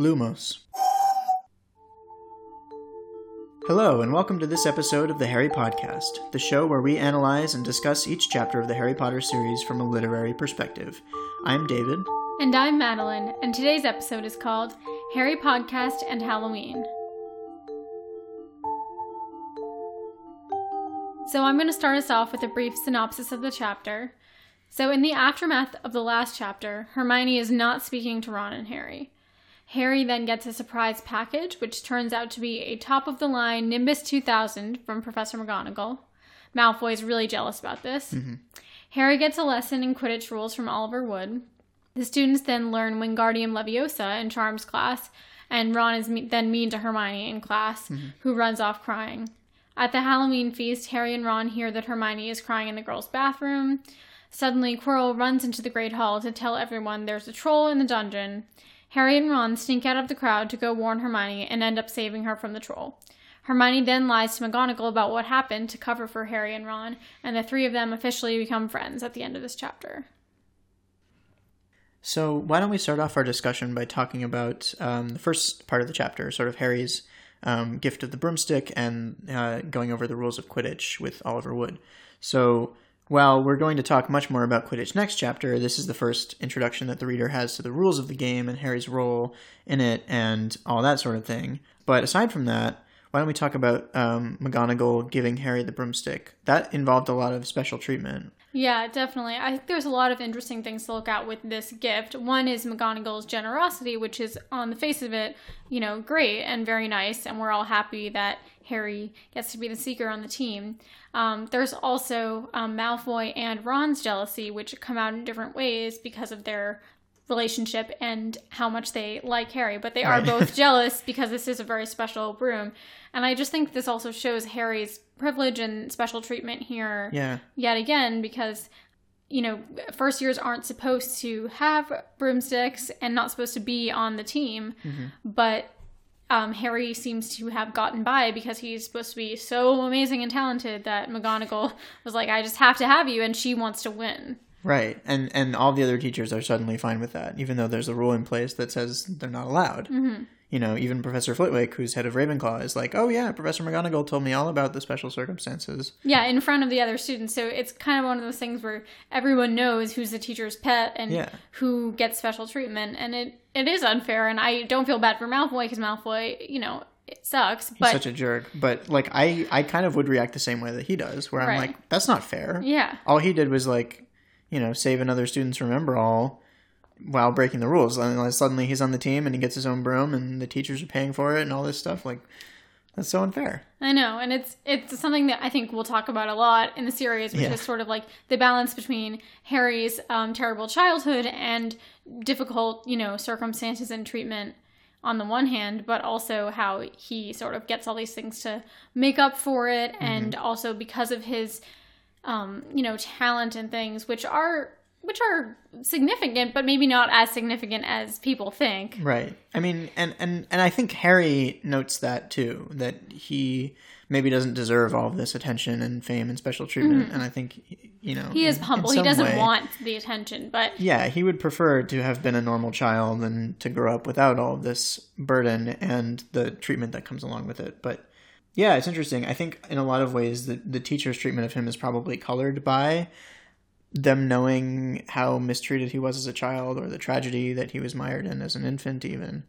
Lumos. Hello, and welcome to this episode of the Harry Podcast, the show where we analyze and discuss each chapter of the Harry Potter series from a literary perspective. I'm David. And I'm Madeline, and today's episode is called Harry Podcast and Halloween. So I'm going to start us off with a brief synopsis of the chapter. So, in the aftermath of the last chapter, Hermione is not speaking to Ron and Harry. Harry then gets a surprise package, which turns out to be a top of the line Nimbus 2000 from Professor McGonagall. Malfoy is really jealous about this. Mm-hmm. Harry gets a lesson in Quidditch rules from Oliver Wood. The students then learn Wingardium Leviosa in Charms class, and Ron is me- then mean to Hermione in class, who runs off crying. At the Halloween feast, Harry and Ron hear that Hermione is crying in the girls' bathroom. Suddenly, Quirrell runs into the Great Hall to tell everyone there's a troll in the dungeon. Harry and Ron sneak out of the crowd to go warn Hermione and end up saving her from the troll. Hermione then lies to McGonagall about what happened to cover for Harry and Ron, and the three of them officially become friends at the end of this chapter. So, why don't we start off our discussion by talking about um, the first part of the chapter, sort of Harry's um, gift of the broomstick and uh, going over the rules of Quidditch with Oliver Wood. So, while we're going to talk much more about Quidditch next chapter, this is the first introduction that the reader has to the rules of the game and Harry's role in it and all that sort of thing. But aside from that, why don't we talk about um, McGonagall giving Harry the broomstick? That involved a lot of special treatment. Yeah, definitely. I think there's a lot of interesting things to look at with this gift. One is McGonagall's generosity, which is on the face of it, you know, great and very nice, and we're all happy that Harry gets to be the seeker on the team. Um, there's also um, Malfoy and Ron's jealousy, which come out in different ways because of their relationship and how much they like Harry, but they are Right. both jealous because this is a very special broom. And I just think this also shows Harry's privilege and special treatment here Yeah. yet again because you know first years aren't supposed to have broomsticks and not supposed to be on the team but um, harry seems to have gotten by because he's supposed to be so amazing and talented that mcgonagall was like i just have to have you and she wants to win Right, and and all the other teachers are suddenly fine with that, even though there's a rule in place that says they're not allowed. Mm-hmm. You know, even Professor Flitwick, who's head of Ravenclaw, is like, "Oh yeah, Professor McGonagall told me all about the special circumstances." yeah in front of the other students so it's kind of one of those things where everyone knows who's the teacher's pet and Yeah. who gets special treatment and it it is unfair and i don't feel bad for malfoy because malfoy you know it sucks He's such a jerk, but like I, I kind of would react the same way that he does, where I'm Right. like, "That's not fair." yeah All he did was like, you know, save another student's Remembrall while breaking the rules. And suddenly he's on the team and he gets his own broom, and the teachers are paying for it and all this stuff. Like, that's so unfair. I know, and it's it's something that I think we'll talk about a lot in the series, which Yeah. is sort of like the balance between Harry's um, terrible childhood and difficult, you know, circumstances and treatment on the one hand, but also how he sort of gets all these things to make up for it, and also because of his, um, you know, talent and things, which are which are significant, but maybe not as significant as people think. Right. I mean, and and and I think Harry notes that too that he maybe doesn't deserve all of this attention and fame and special treatment. And I think you know Mm-hmm. He is in- in humble. He doesn't way- want the attention, but Yeah, he would prefer to have been a normal child and to grow up without all of this burden and the treatment that comes along with it. But yeah, it's interesting. I think in a lot of ways the the teacher's treatment of him is probably colored by them knowing how mistreated he was as a child or the tragedy that he was mired in as an infant even.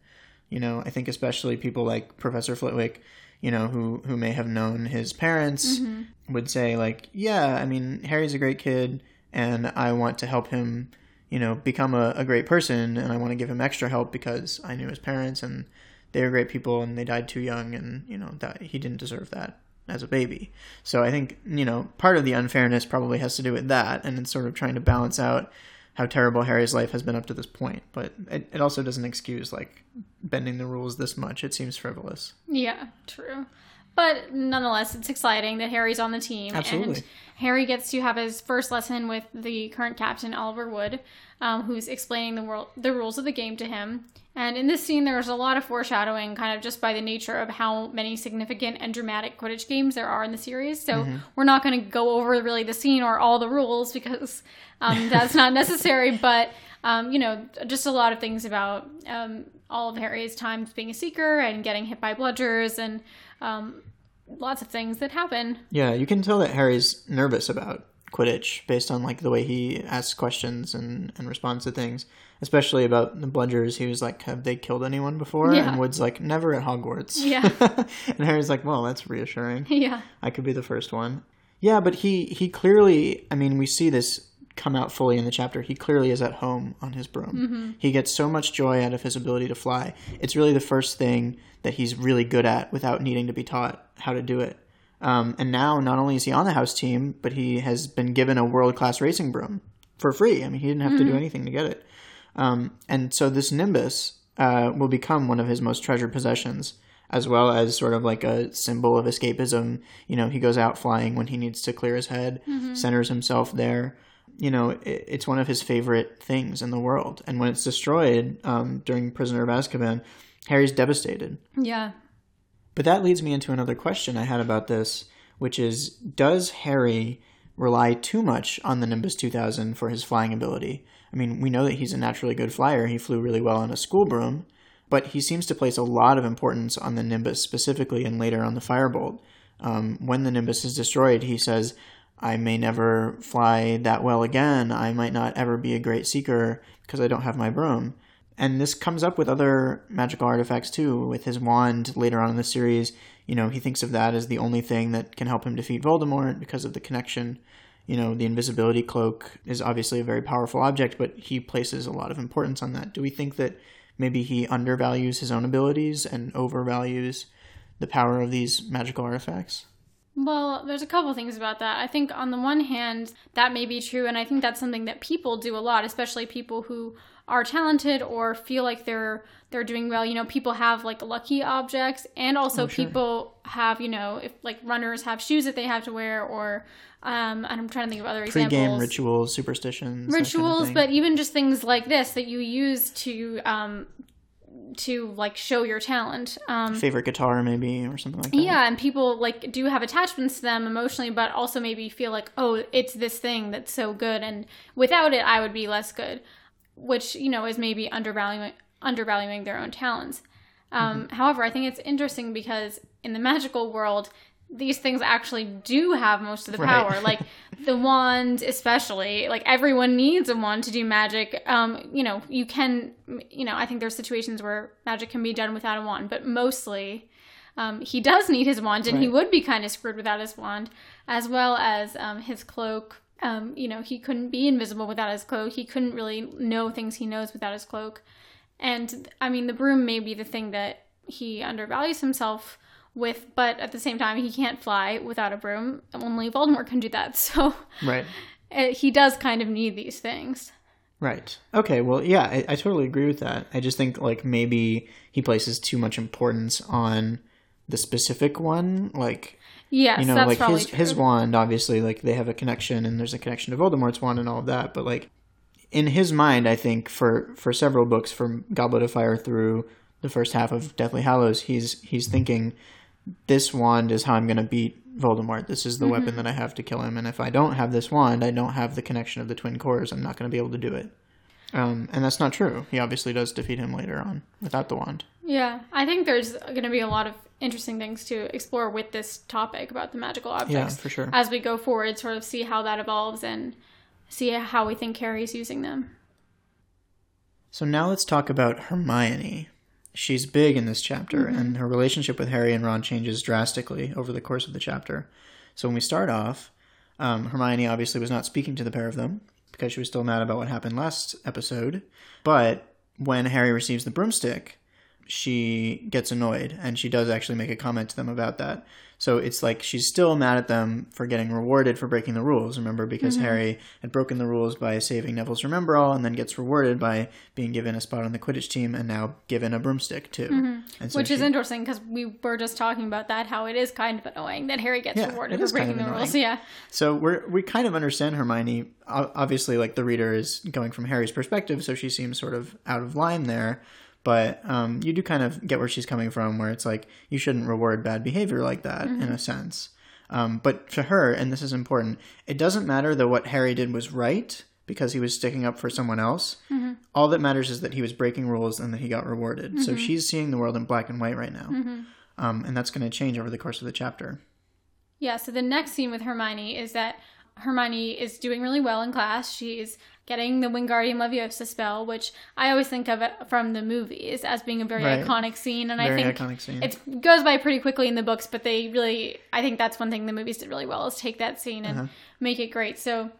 You know, I think especially people like Professor Flitwick, you know, who who may have known his parents mm-hmm. would say like, yeah, I mean, Harry's a great kid and I want to help him, you know, become a, a great person and I want to give him extra help because I knew his parents and they were great people and they died too young and, you know, that he didn't deserve that as a baby. So I think, you know, part of the unfairness probably has to do with that and it's sort of trying to balance out how terrible Harry's life has been up to this point. But it, it also doesn't excuse like bending the rules this much. It seems frivolous. Yeah, true. But nonetheless, it's exciting that Harry's on the team. Absolutely. And Harry gets to have his first lesson with the current captain, Oliver Wood, um, who's explaining the, world, the rules of the game to him. And in this scene, there's a lot of foreshadowing, kind of just by the nature of how many significant and dramatic Quidditch games there are in the series. So we're not going to go over really the scene or all the rules because um, that's not necessary. But um, you know, just a lot of things about um, all of Harry's times being a seeker and getting hit by bludgers and um, lots of things that happen. Yeah, you can tell that Harry's nervous about Quidditch based on like the way he asks questions and, and responds to things, especially about the bludgers. He was like, "Have they killed anyone before?" Yeah. And Wood's like, "Never at Hogwarts." Yeah. and Harry's like, "Well, that's reassuring. yeah. I could be the first one." Yeah, but he he clearly, I mean, we see this come out fully in the chapter. He clearly is at home on his broom. He gets so much joy out of his ability to fly. It's really the first thing that he's really good at without needing to be taught how to do it. Um, and now, not only is he on the house team, but he has been given a world class racing broom for free. I mean, he didn't have to do anything to get it. Um, and so, this Nimbus uh, will become one of his most treasured possessions, as well as sort of like a symbol of escapism. You know, he goes out flying when he needs to clear his head, centers himself there. You know, it, it's one of his favorite things in the world. And when it's destroyed um, during Prisoner of Azkaban, Harry's devastated. Yeah. But that leads me into another question I had about this, which is Does Harry rely too much on the Nimbus 2000 for his flying ability? I mean, we know that he's a naturally good flyer. He flew really well on a school broom, but he seems to place a lot of importance on the Nimbus specifically and later on the Firebolt. Um, when the Nimbus is destroyed, he says, I may never fly that well again. I might not ever be a great seeker because I don't have my broom. And this comes up with other magical artifacts too. With his wand later on in the series, you know, he thinks of that as the only thing that can help him defeat Voldemort because of the connection. You know, the invisibility cloak is obviously a very powerful object, but he places a lot of importance on that. Do we think that maybe he undervalues his own abilities and overvalues the power of these magical artifacts? Well, there's a couple things about that. I think on the one hand, that may be true, and I think that's something that people do a lot, especially people who are talented or feel like they're they're doing well. You know, people have like lucky objects, and also sure. people have you know if like runners have shoes that they have to wear, or um, and I'm trying to think of other Pre-game examples. rituals, superstitions, that kind of rituals, but even just things like this that you use to um to like show your talent. Um, favorite guitar maybe or something like that. yeah, and people like do have attachments to them emotionally, but also maybe feel like, oh, it's this thing that's so good, and without it, I would be less good, which you know is maybe undervaluing undervaluing their own talents. Um, However, I think it's interesting because in the magical world, these things actually do have most of the Right. power. Like the wand, especially, like everyone needs a wand to do magic. Um, you know, you can, you know, I think there's situations where magic can be done without a wand, but mostly um, he does need his wand, and he would be kind of screwed without his wand, as well as um, his cloak. Um, you know, he couldn't be invisible without his cloak. He couldn't really know things he knows without his cloak. And I mean, the broom may be the thing that he undervalues himself with, but at the same time, he can't fly without a broom. Only Voldemort can do that. So Right. uh, he does kind of need these things. Right. Okay. Well, yeah, I, I totally agree with that. I just think like maybe he places too much importance on the specific one. Like Yes, you know, like his true. his wand. Obviously, like they have a connection, and there's a connection to Voldemort's wand and all of that. But like in his mind, I think for for several books, from Goblet of Fire through the first half of Deathly Hallows, he's he's thinking this wand is how I'm going to beat Voldemort. This is the Mm-hmm. weapon that I have to kill him. And if I don't have this wand, I don't have the connection of the twin cores. I'm not going to be able to do it. Um, and that's not true. He obviously does defeat him later on without the wand. Yeah, I think there's going to be a lot of interesting things to explore with this topic about the magical objects. Yeah, for sure. as we go forward, sort of see how that evolves and see how we think Harry's using them. So now let's talk about Hermione. She's big in this chapter, and her relationship with Harry and Ron changes drastically over the course of the chapter. So when we start off, um, Hermione obviously was not speaking to the pair of them because she was still mad about what happened last episode. But when Harry receives the broomstick, she gets annoyed, and she does actually make a comment to them about that. So it's like she's still mad at them for getting rewarded for breaking the rules. Remember, because mm-hmm. Harry had broken the rules by saving Neville's Remembrall, and then gets rewarded by being given a spot on the Quidditch team, and now given a broomstick too. Mm-hmm. And so Which is interesting because we were just talking about that, how it is kind of annoying that Harry gets Yeah, rewarded for kind breaking of the rules. Yeah. So we're we kind of understand Hermione. Obviously, like the reader is going from Harry's perspective, so she seems sort of out of line there. But um, you do kind of get where she's coming from, where it's like you shouldn't reward bad behavior like that in a sense. Um, but to her, and this is important, it doesn't matter that what Harry did was right because he was sticking up for someone else. All that matters is that he was breaking rules and that he got rewarded. So she's seeing the world in black and white right now. Um, and that's going to change over the course of the chapter. Yeah, so the next scene with Hermione is that Hermione is doing really well in class. She's getting the Wingardium Leviosa spell, which I always think of it from the movies as being a very Right. iconic scene. And Very I think iconic scene. it goes by pretty quickly in the books, but they really, I think that's one thing the movies did really well is take that scene and Uh-huh. make it great. So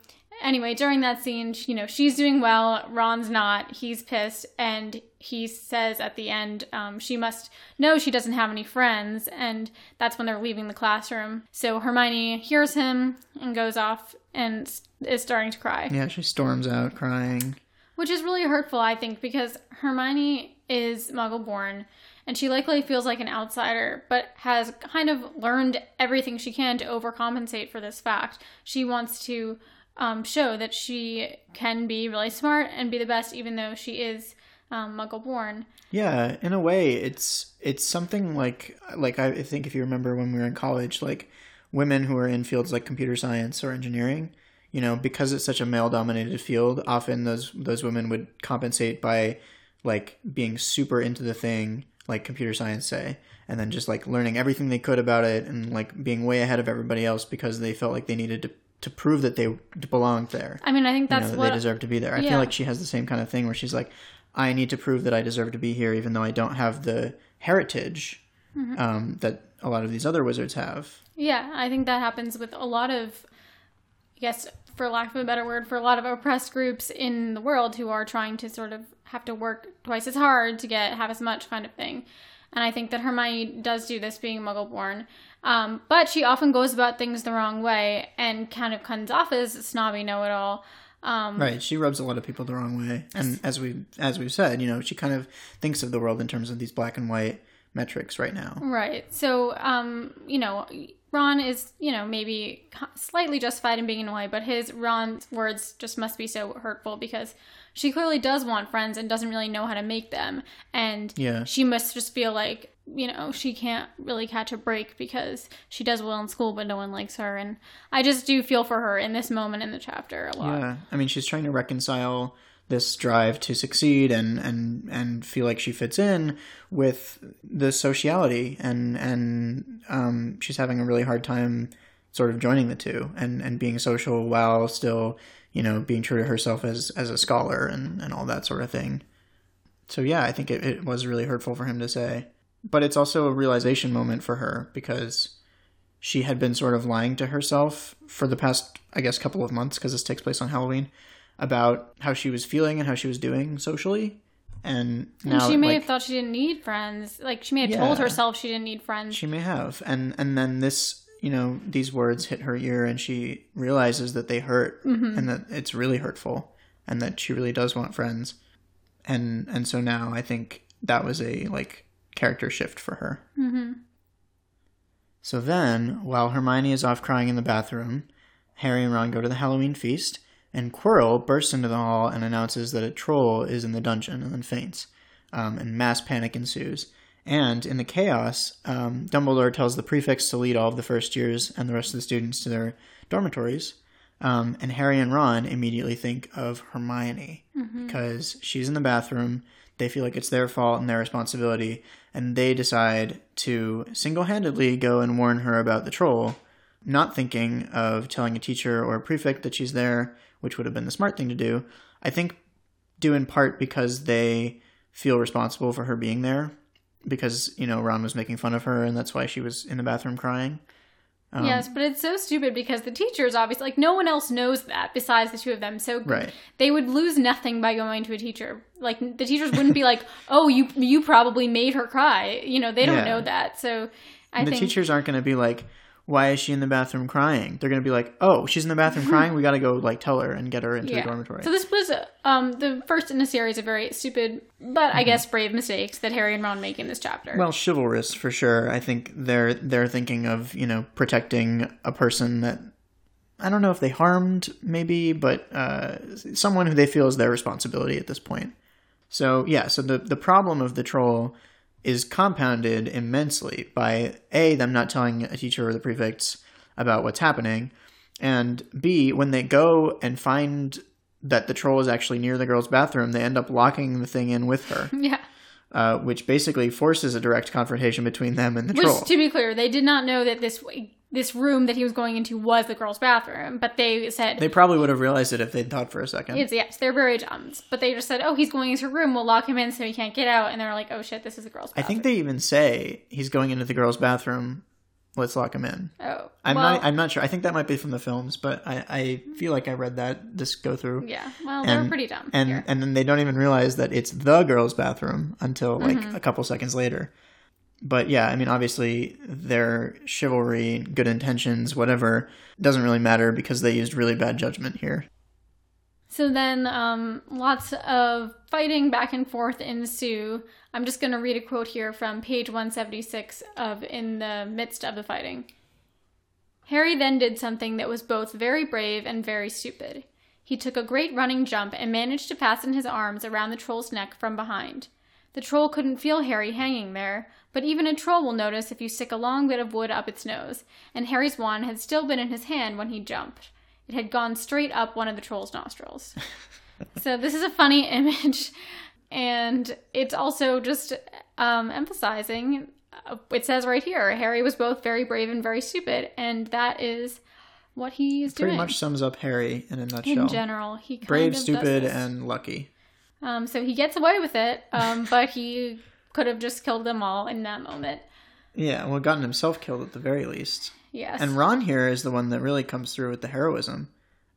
anyway, during that scene, you know, she's doing well, Ron's not, he's pissed, and he says at the end, um, she must know she doesn't have any friends, and that's when they're leaving the classroom. So Hermione hears him and goes off and is starting to cry Yeah, she storms out crying. which is really hurtful, I think, because Hermione is Muggle born and she likely feels like an outsider, but has kind of learned everything she can to overcompensate for this fact. She wants to um, show that she can be really smart and be the best, even though she is um, Muggle born. Yeah, in a way, it's it's something like like I think if you remember when we were in college, like women who are in fields like computer science or engineering, you know, because it's such a male dominated field, often those those women would compensate by like being super into the thing, like computer science say, and then just like learning everything they could about it and like being way ahead of everybody else because they felt like they needed to to prove that they belonged there. I mean, I think you that's know, that what they deserve to be there. I yeah. feel like she has the same kind of thing where she's like, I need to prove that I deserve to be here, even though I don't have the heritage Mm-hmm. um, that a lot of these other wizards have. Yeah, I think that happens with a lot of, I guess, for lack of a better word, for a lot of oppressed groups in the world who are trying to sort of have to work twice as hard to get half as much kind of thing. And I think that Hermione does do this being muggle born. Um, but she often goes about things the wrong way and kind of comes off as a snobby know it all. Um, Right, she rubs a lot of people the wrong way, and as we as we've said, you know, she kind of thinks of the world in terms of these black and white metrics right now. Right. So, um, you know, Ron is, you know, maybe slightly justified in being annoyed, but his Ron's words just must be so hurtful because she clearly does want friends and doesn't really know how to make them. And Yeah. she must just feel like, you know, she can't really catch a break because she does well in school, but no one likes her. And I just do feel for her in this moment in the chapter a lot. Yeah, I mean, she's trying to reconcile this drive to succeed and and and feel like she fits in with the sociality, and and um, she's having a really hard time sort of joining the two and and being social while still you know being true to herself as as a scholar and and all that sort of thing. So yeah, I think it, it was really hurtful for him to say, but it's also a realization moment for her because she had been sort of lying to herself for the past, I guess, couple of months because this takes place on Halloween about how she was feeling and how she was doing socially. And And she may like, have thought she didn't need friends. Like she may have told herself she didn't need friends. she may have, and and then this, you know, these words hit her ear, and she realizes that they hurt, Mm-hmm. and that it's really hurtful, and that she really does want friends, and and so now I think that was a like character shift for her. hmm So then, while Hermione is off crying in the bathroom, Harry and Ron go to the Halloween feast, and Quirrell bursts into the hall and announces that a troll is in the dungeon and then faints. Um, and mass panic ensues. And in the chaos, um, Dumbledore tells the prefects to lead all of the first years and the rest of the students to their dormitories. Um, and Harry and Ron immediately think of Hermione because she's in the bathroom. They feel like it's their fault and their responsibility, and they decide to single handedly go and warn her about the troll, not thinking of telling a teacher or a prefect that she's there, which would have been the smart thing to do. I think, due in part because they feel responsible for her being there, because, you know, Ron was making fun of her, and that's why she was in the bathroom crying. Um, yes, but it's so stupid because the teachers obviously like no one else knows that besides the two of them. So Right. they would lose nothing by going to a teacher. Like the teachers wouldn't be like, "Oh, you you probably made her cry." You know, they don't Yeah. know that. So I think the think teachers aren't going to be like, "Why is she in the bathroom crying?" They're going to be like, "Oh, she's in the bathroom crying. We got to go like tell her and get her into the dormitory." So this was um the first in a series of very stupid but I guess brave mistakes that Harry and Ron make in this chapter. Mm-hmm. well, chivalrous for sure. I think they're they're thinking of you know protecting a person that I don't know if they harmed maybe, but uh, someone who they feel is their responsibility at this point. So yeah, so the the problem of the troll is compounded immensely by a them not telling a teacher or the prefects about what's happening, and b when they go and find that the troll is actually near the girl's bathroom, they end up locking the thing in with her, Yeah. uh, which basically forces a direct confrontation between them and the Which, troll. to be clear, they did not know that this this room that he was going into was the girl's bathroom, but they said They probably would have realized it if they'd thought for a second. It's yes, they're very dumb. But they just said, "Oh, he's going into her room. We'll lock him in so he can't get out." And they're like, "Oh shit, this is the girl's." Bathroom. I think they even say he's going into the girl's bathroom. Let's lock him in. Oh, I'm well, not. I'm not sure. I think that might be from the films, but I, I feel like I read that this go through. yeah. Well, they're pretty dumb And here. and then they don't even realize that it's the girl's bathroom until like Mm-hmm. a couple seconds later. But yeah, I mean, obviously their chivalry, good intentions, whatever, doesn't really matter because they used really bad judgment here. So then, um, lots of fighting back and forth ensue. I'm just going to read a quote here from page 176 of In the Midst of the Fighting. Harry then did something that was both very brave and very stupid. He took a great running jump and managed to fasten his arms around the troll's neck from behind. The troll couldn't feel Harry hanging there, but even a troll will notice if you stick a long bit of wood up its nose, and Harry's wand had still been in his hand when he jumped. It had gone straight up one of the troll's nostrils. so this is a funny image, and it's also just um, emphasizing. uh, It says right here, Harry was both very brave and very stupid, and that is what he is Pretty doing. Pretty much sums up Harry in a nutshell. in general, he Brave, stupid, and lucky. Um, so he gets away with it, um, but he could have just killed them all in that moment. Yeah, well, gotten himself killed at the very least. Yes. And Ron here is the one that really comes through with the heroism.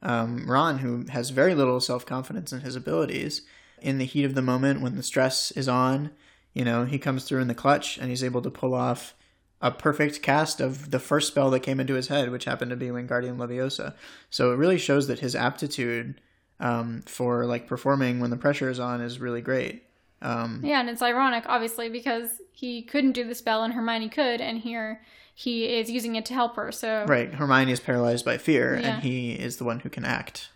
Um, Ron, who has very little self confidence in his abilities, in the heat of the moment when the stress is on, you know, he comes through in the clutch and he's able to pull off a perfect cast of the first spell that came into his head, which happened to be Wingardium Leviosa. So it really shows that his aptitude um, for like performing when the pressure is on is really great. Um, yeah, and it's ironic, obviously, because he couldn't do the spell and Hermione could, and here he is using it to help her. So Right. Hermione is paralyzed by fear, Yeah. and he is the one who can act.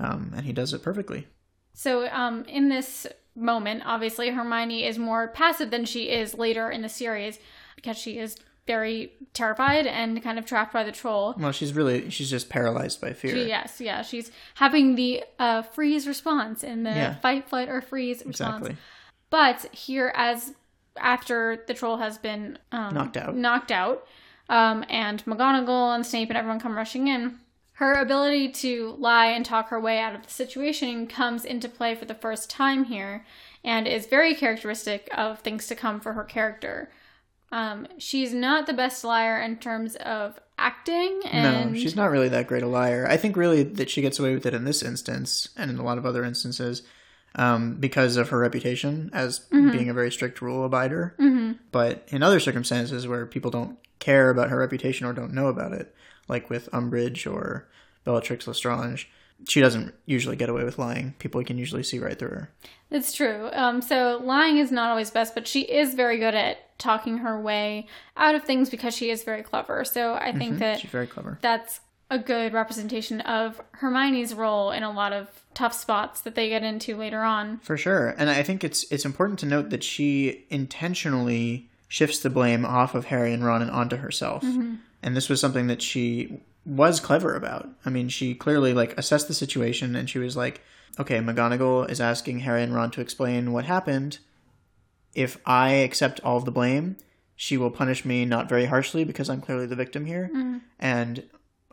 Um, and he does it perfectly. So, um, in this moment, obviously, Hermione is more passive than she is later in the series because she is very terrified and kind of trapped by the troll. Well, she's really, she's just paralyzed by fear. She, yes, yeah, she's having the uh, freeze response in the Yeah. fight, flight, or freeze response. Exactly. But here, as after the troll has been um, Knocked out. knocked out, um, and McGonagall and Snape and everyone come rushing in, her ability to lie and talk her way out of the situation comes into play for the first time here, and is very characteristic of things to come for her character. Um, she's not the best liar in terms of acting, and No, she's not really that great a liar. I think really that she gets away with it in this instance and in a lot of other instances um, because of her reputation as Mm-hmm. being a very strict rule abider. Mm-hmm. But in other circumstances where people don't care about her reputation or don't know about it, like with Umbridge or Bellatrix Lestrange, she doesn't usually get away with lying. People can usually see right through her. It's true. Um, so lying is not always best, but she is very good at talking her way out of things because she is very clever. So I think mm-hmm. that She's very clever. that's a good representation of Hermione's role in a lot of tough spots that they get into later on. For sure. And I think it's it's important to note that she intentionally shifts the blame off of Harry and Ron and onto herself. Mm-hmm. And this was something that she was clever about. I mean, she clearly like assessed the situation and she was like, okay, McGonagall is asking Harry and Ron to explain what happened. If I accept all of the blame, she will punish me not very harshly because I'm clearly the victim here. Mm-hmm. And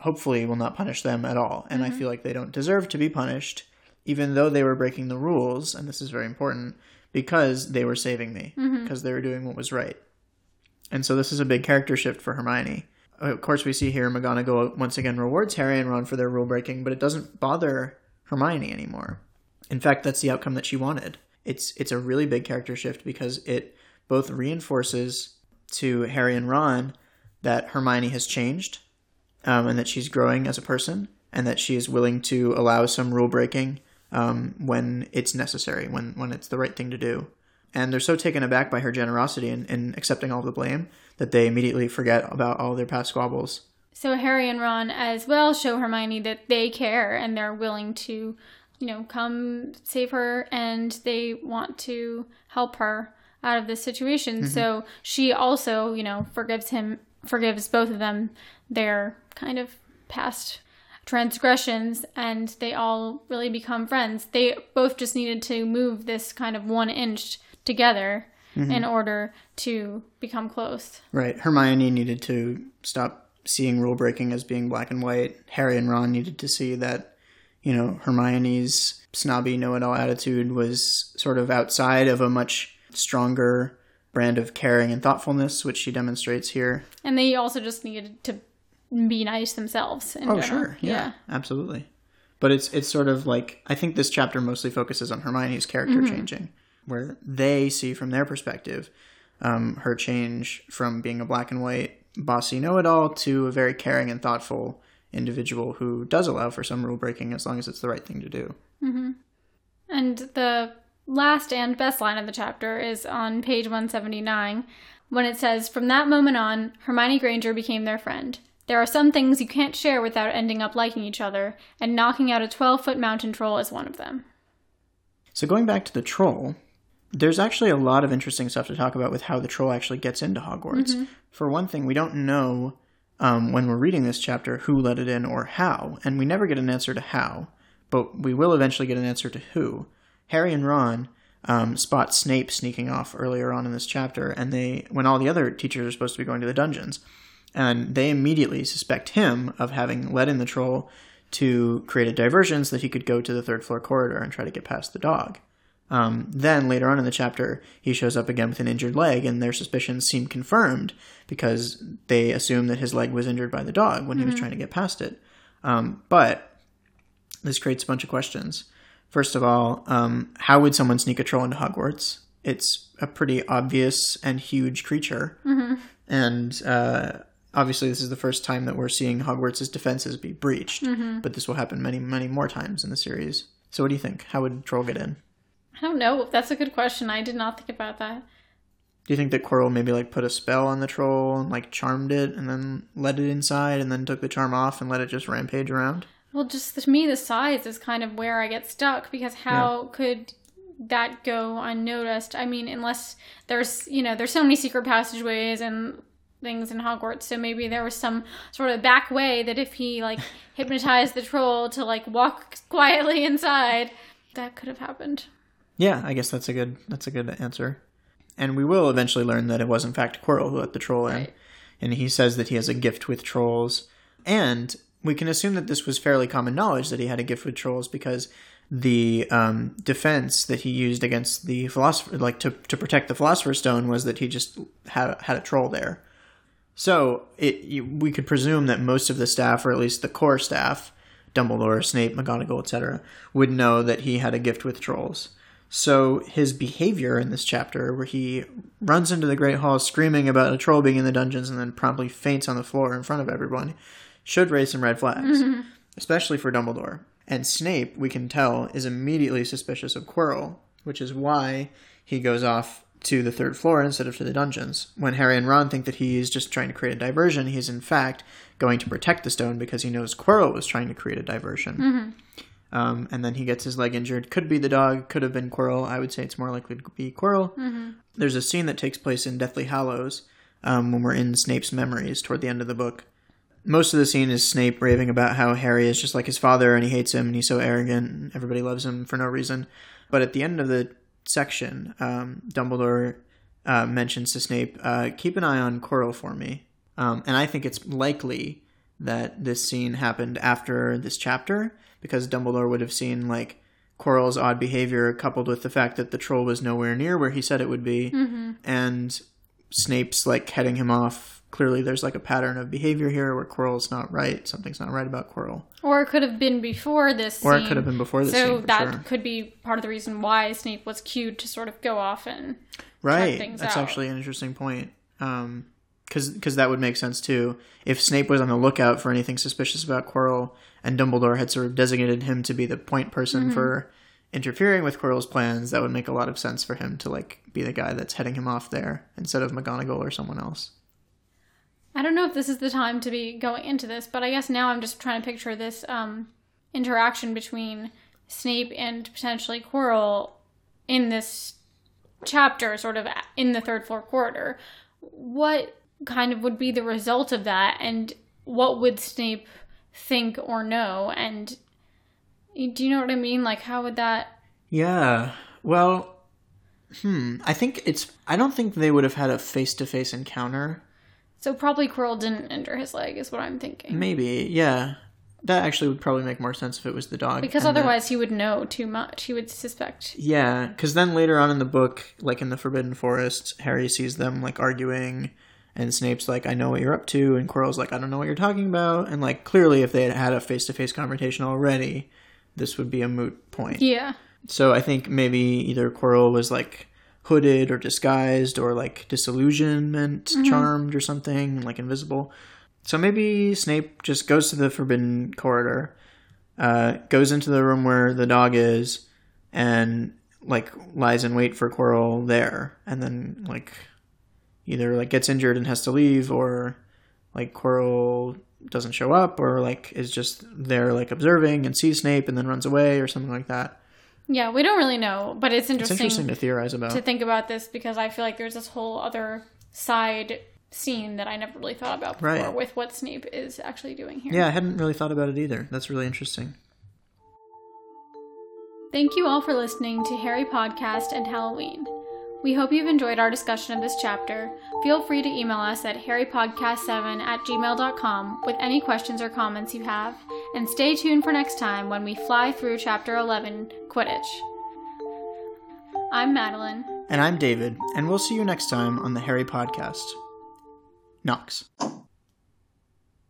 hopefully will not punish them at all. And I mm-hmm. feel like they don't deserve to be punished, even though they were breaking the rules, and this is very important, because they were saving me, mm-hmm. because they were doing what was right. And so this is a big character shift for Hermione. Of course, we see here McGonagall once again rewards Harry and Ron for their rule breaking, but it doesn't bother Hermione anymore. In fact, that's the outcome that she wanted. It's it's a really big character shift because it both reinforces to Harry and Ron that Hermione has changed, um, and that she's growing as a person, and that she is willing to allow some rule breaking um, when it's necessary, when when it's the right thing to do. And they're so taken aback by her generosity and, and accepting all the blame that they immediately forget about all their past squabbles. So Harry and Ron as well show Hermione that they care and they're willing to you know, come save her and they want to help her out of this situation. Mm-hmm. So she also, you know, forgives him, forgives both of them their kind of past transgressions and they all really become friends. They both just needed to move this kind of one inch together mm-hmm. in order to become close. Right. Hermione needed to stop seeing rule breaking as being black and white. Harry and Ron needed to see that, you know, Hermione's snobby know it all attitude was sort of outside of a much stronger brand of caring and thoughtfulness, which she demonstrates here. And they also just needed to be nice themselves. In Oh, general. sure. Yeah, absolutely. But it's it's sort of like I think this chapter mostly focuses on Hermione's character changing, where they see from their perspective um, her change from being a black and white bossy know-it-all to a very caring and thoughtful individual who does allow for some rule breaking as long as it's the right thing to do. Mm-hmm. And the last and best line of the chapter is on page 179 when it says, From that moment on, Hermione Granger became their friend. There are some things you can't share without ending up liking each other, and knocking out a 12 foot mountain troll is one of them. So going back to the troll, there's actually a lot of interesting stuff to talk about with how the troll actually gets into Hogwarts. Mm-hmm. For one thing, we don't know um, when we're reading this chapter who let it in or how, and we never get an answer to how, but we will eventually get an answer to who. Harry and Ron um, spot Snape sneaking off earlier on in this chapter, and they when all the other teachers are supposed to be going to the dungeons, and they immediately suspect him of having let in the troll to create a diversion so that he could go to the third floor corridor and try to get past the dog. Um, then later on in the chapter, he shows up again with an injured leg, and their suspicions seem confirmed because they assume that his leg was injured by the dog when he was trying to get past it. Um, but this creates a bunch of questions. First of all, um, how would someone sneak a troll into Hogwarts? It's a pretty obvious and huge creature, and uh, obviously this is the first time that we're seeing Hogwarts' defenses be breached. But this will happen many, many more times in the series. So, what do you think? How would troll get in? I don't know. That's a good question. I did not think about that. Do you think that Quirrell maybe like put a spell on the troll and like charmed it and then let it inside and then took the charm off and let it just rampage around? Well, just to me, the size is kind of where I get stuck because how could that go unnoticed? I mean, unless there's, you know, there's so many secret passageways and things in Hogwarts, so maybe there was some sort of back way that if he like hypnotized the troll to like walk quietly inside, that could have happened. Yeah, I guess that's a good that's a good answer. And we will eventually learn that it was in fact Quirrell who let the troll in. Right. And he says that he has a gift with trolls. And we can assume that this was fairly common knowledge that he had a gift with trolls because the um, defense that he used against the philosopher, like to, to protect the philosopher's stone, was that he just had had a troll there. So it you, we could presume that most of the staff, or at least the core staff, Dumbledore, Snape, McGonagall, etc., would know that he had a gift with trolls. So his behavior in this chapter, where he runs into the Great Hall screaming about a troll being in the dungeons and then promptly faints on the floor in front of everyone, should raise some red flags, mm-hmm. especially for Dumbledore. And Snape, we can tell, is immediately suspicious of Quirrell, which is why he goes off to the third floor instead of to the dungeons. When Harry and Ron think that he's just trying to create a diversion, he's in fact going to protect the stone because he knows Quirrell was trying to create a diversion. Mm-hmm. Um, and then he gets his leg injured. Could be the dog, could have been Quirrell. I would say it's more likely to be Quirrell. There's a scene that takes place in Deathly Hallows um, when we're in Snape's memories toward the end of the book. Most of the scene is Snape raving about how Harry is just like his father and he hates him and he's so arrogant and everybody loves him for no reason. But at the end of the section, um, Dumbledore uh, mentions to Snape, uh, keep an eye on Quirrell for me. Um, and I think it's likely that this scene happened after this chapter because Dumbledore would have seen like Quirrell's odd behavior coupled with the fact that the troll was nowhere near where he said it would be, and Snape's like heading him off. Clearly, there's like a pattern of behavior here where Quirrell's not right. Something's not right about Quirrell, Or it could have been before this or it could have been before this so that sure. could be part of the reason why Snape was cued to sort of go off and Right, things that's out. actually an interesting point. Um, because that would make sense too. If Snape was on the lookout for anything suspicious about Quirrell, and Dumbledore had sort of designated him to be the point person Mm-hmm. for interfering with Quirrell's plans, that would make a lot of sense for him to like be the guy that's heading him off there instead of McGonagall or someone else. I don't know if this is the time to be going into this, but I guess now I'm just trying to picture this um, interaction between Snape and potentially Quirrell in this chapter, sort of in the third floor corridor, what kind of would be the result of that, and what would Snape think or know? And do you know what I mean? Like, how would that? Yeah. Well, hmm. I think it's. I don't think they would have had a face to face encounter. So probably Quirrell didn't injure his leg, is what I'm thinking. Maybe, yeah. That actually would probably make more sense if it was the dog. Because and the- otherwise, he would know too much. He would suspect. Yeah, because then later on in the book, like in the Forbidden Forest, Harry sees them like arguing, and Snape's like, "I know what you're up to," and Quirrell's like, "I don't know what you're talking about." And like clearly, if they had had a face to face confrontation already, this would be a moot point. Yeah. So I think maybe either Quirrell was like hooded or disguised or like disillusionment charmed or something, like invisible. So maybe Snape just goes to the forbidden corridor, uh, goes into the room where the dog is, and like lies in wait for Quirrell there, and then like either like gets injured and has to leave, or like Quirrell doesn't show up, or like is just there like observing and sees Snape and then runs away or something like that. Yeah, we don't really know, but it's interesting. It's interesting, to theorize about. to think about this because I feel like there's this whole other side scene that I never really thought about before Right. with what Snape is actually doing here. Yeah, I hadn't really thought about it either. That's really interesting. Thank you all for listening to Harry Podcast and Halloween. We hope you've enjoyed our discussion of this chapter. Feel free to email us at harrypodcast7 at gmail.com with any questions or comments you have, and stay tuned for next time when we fly through Chapter 11 Quidditch. I'm Madeline. And I'm David, and we'll see you next time on the Harry Podcast. Nox.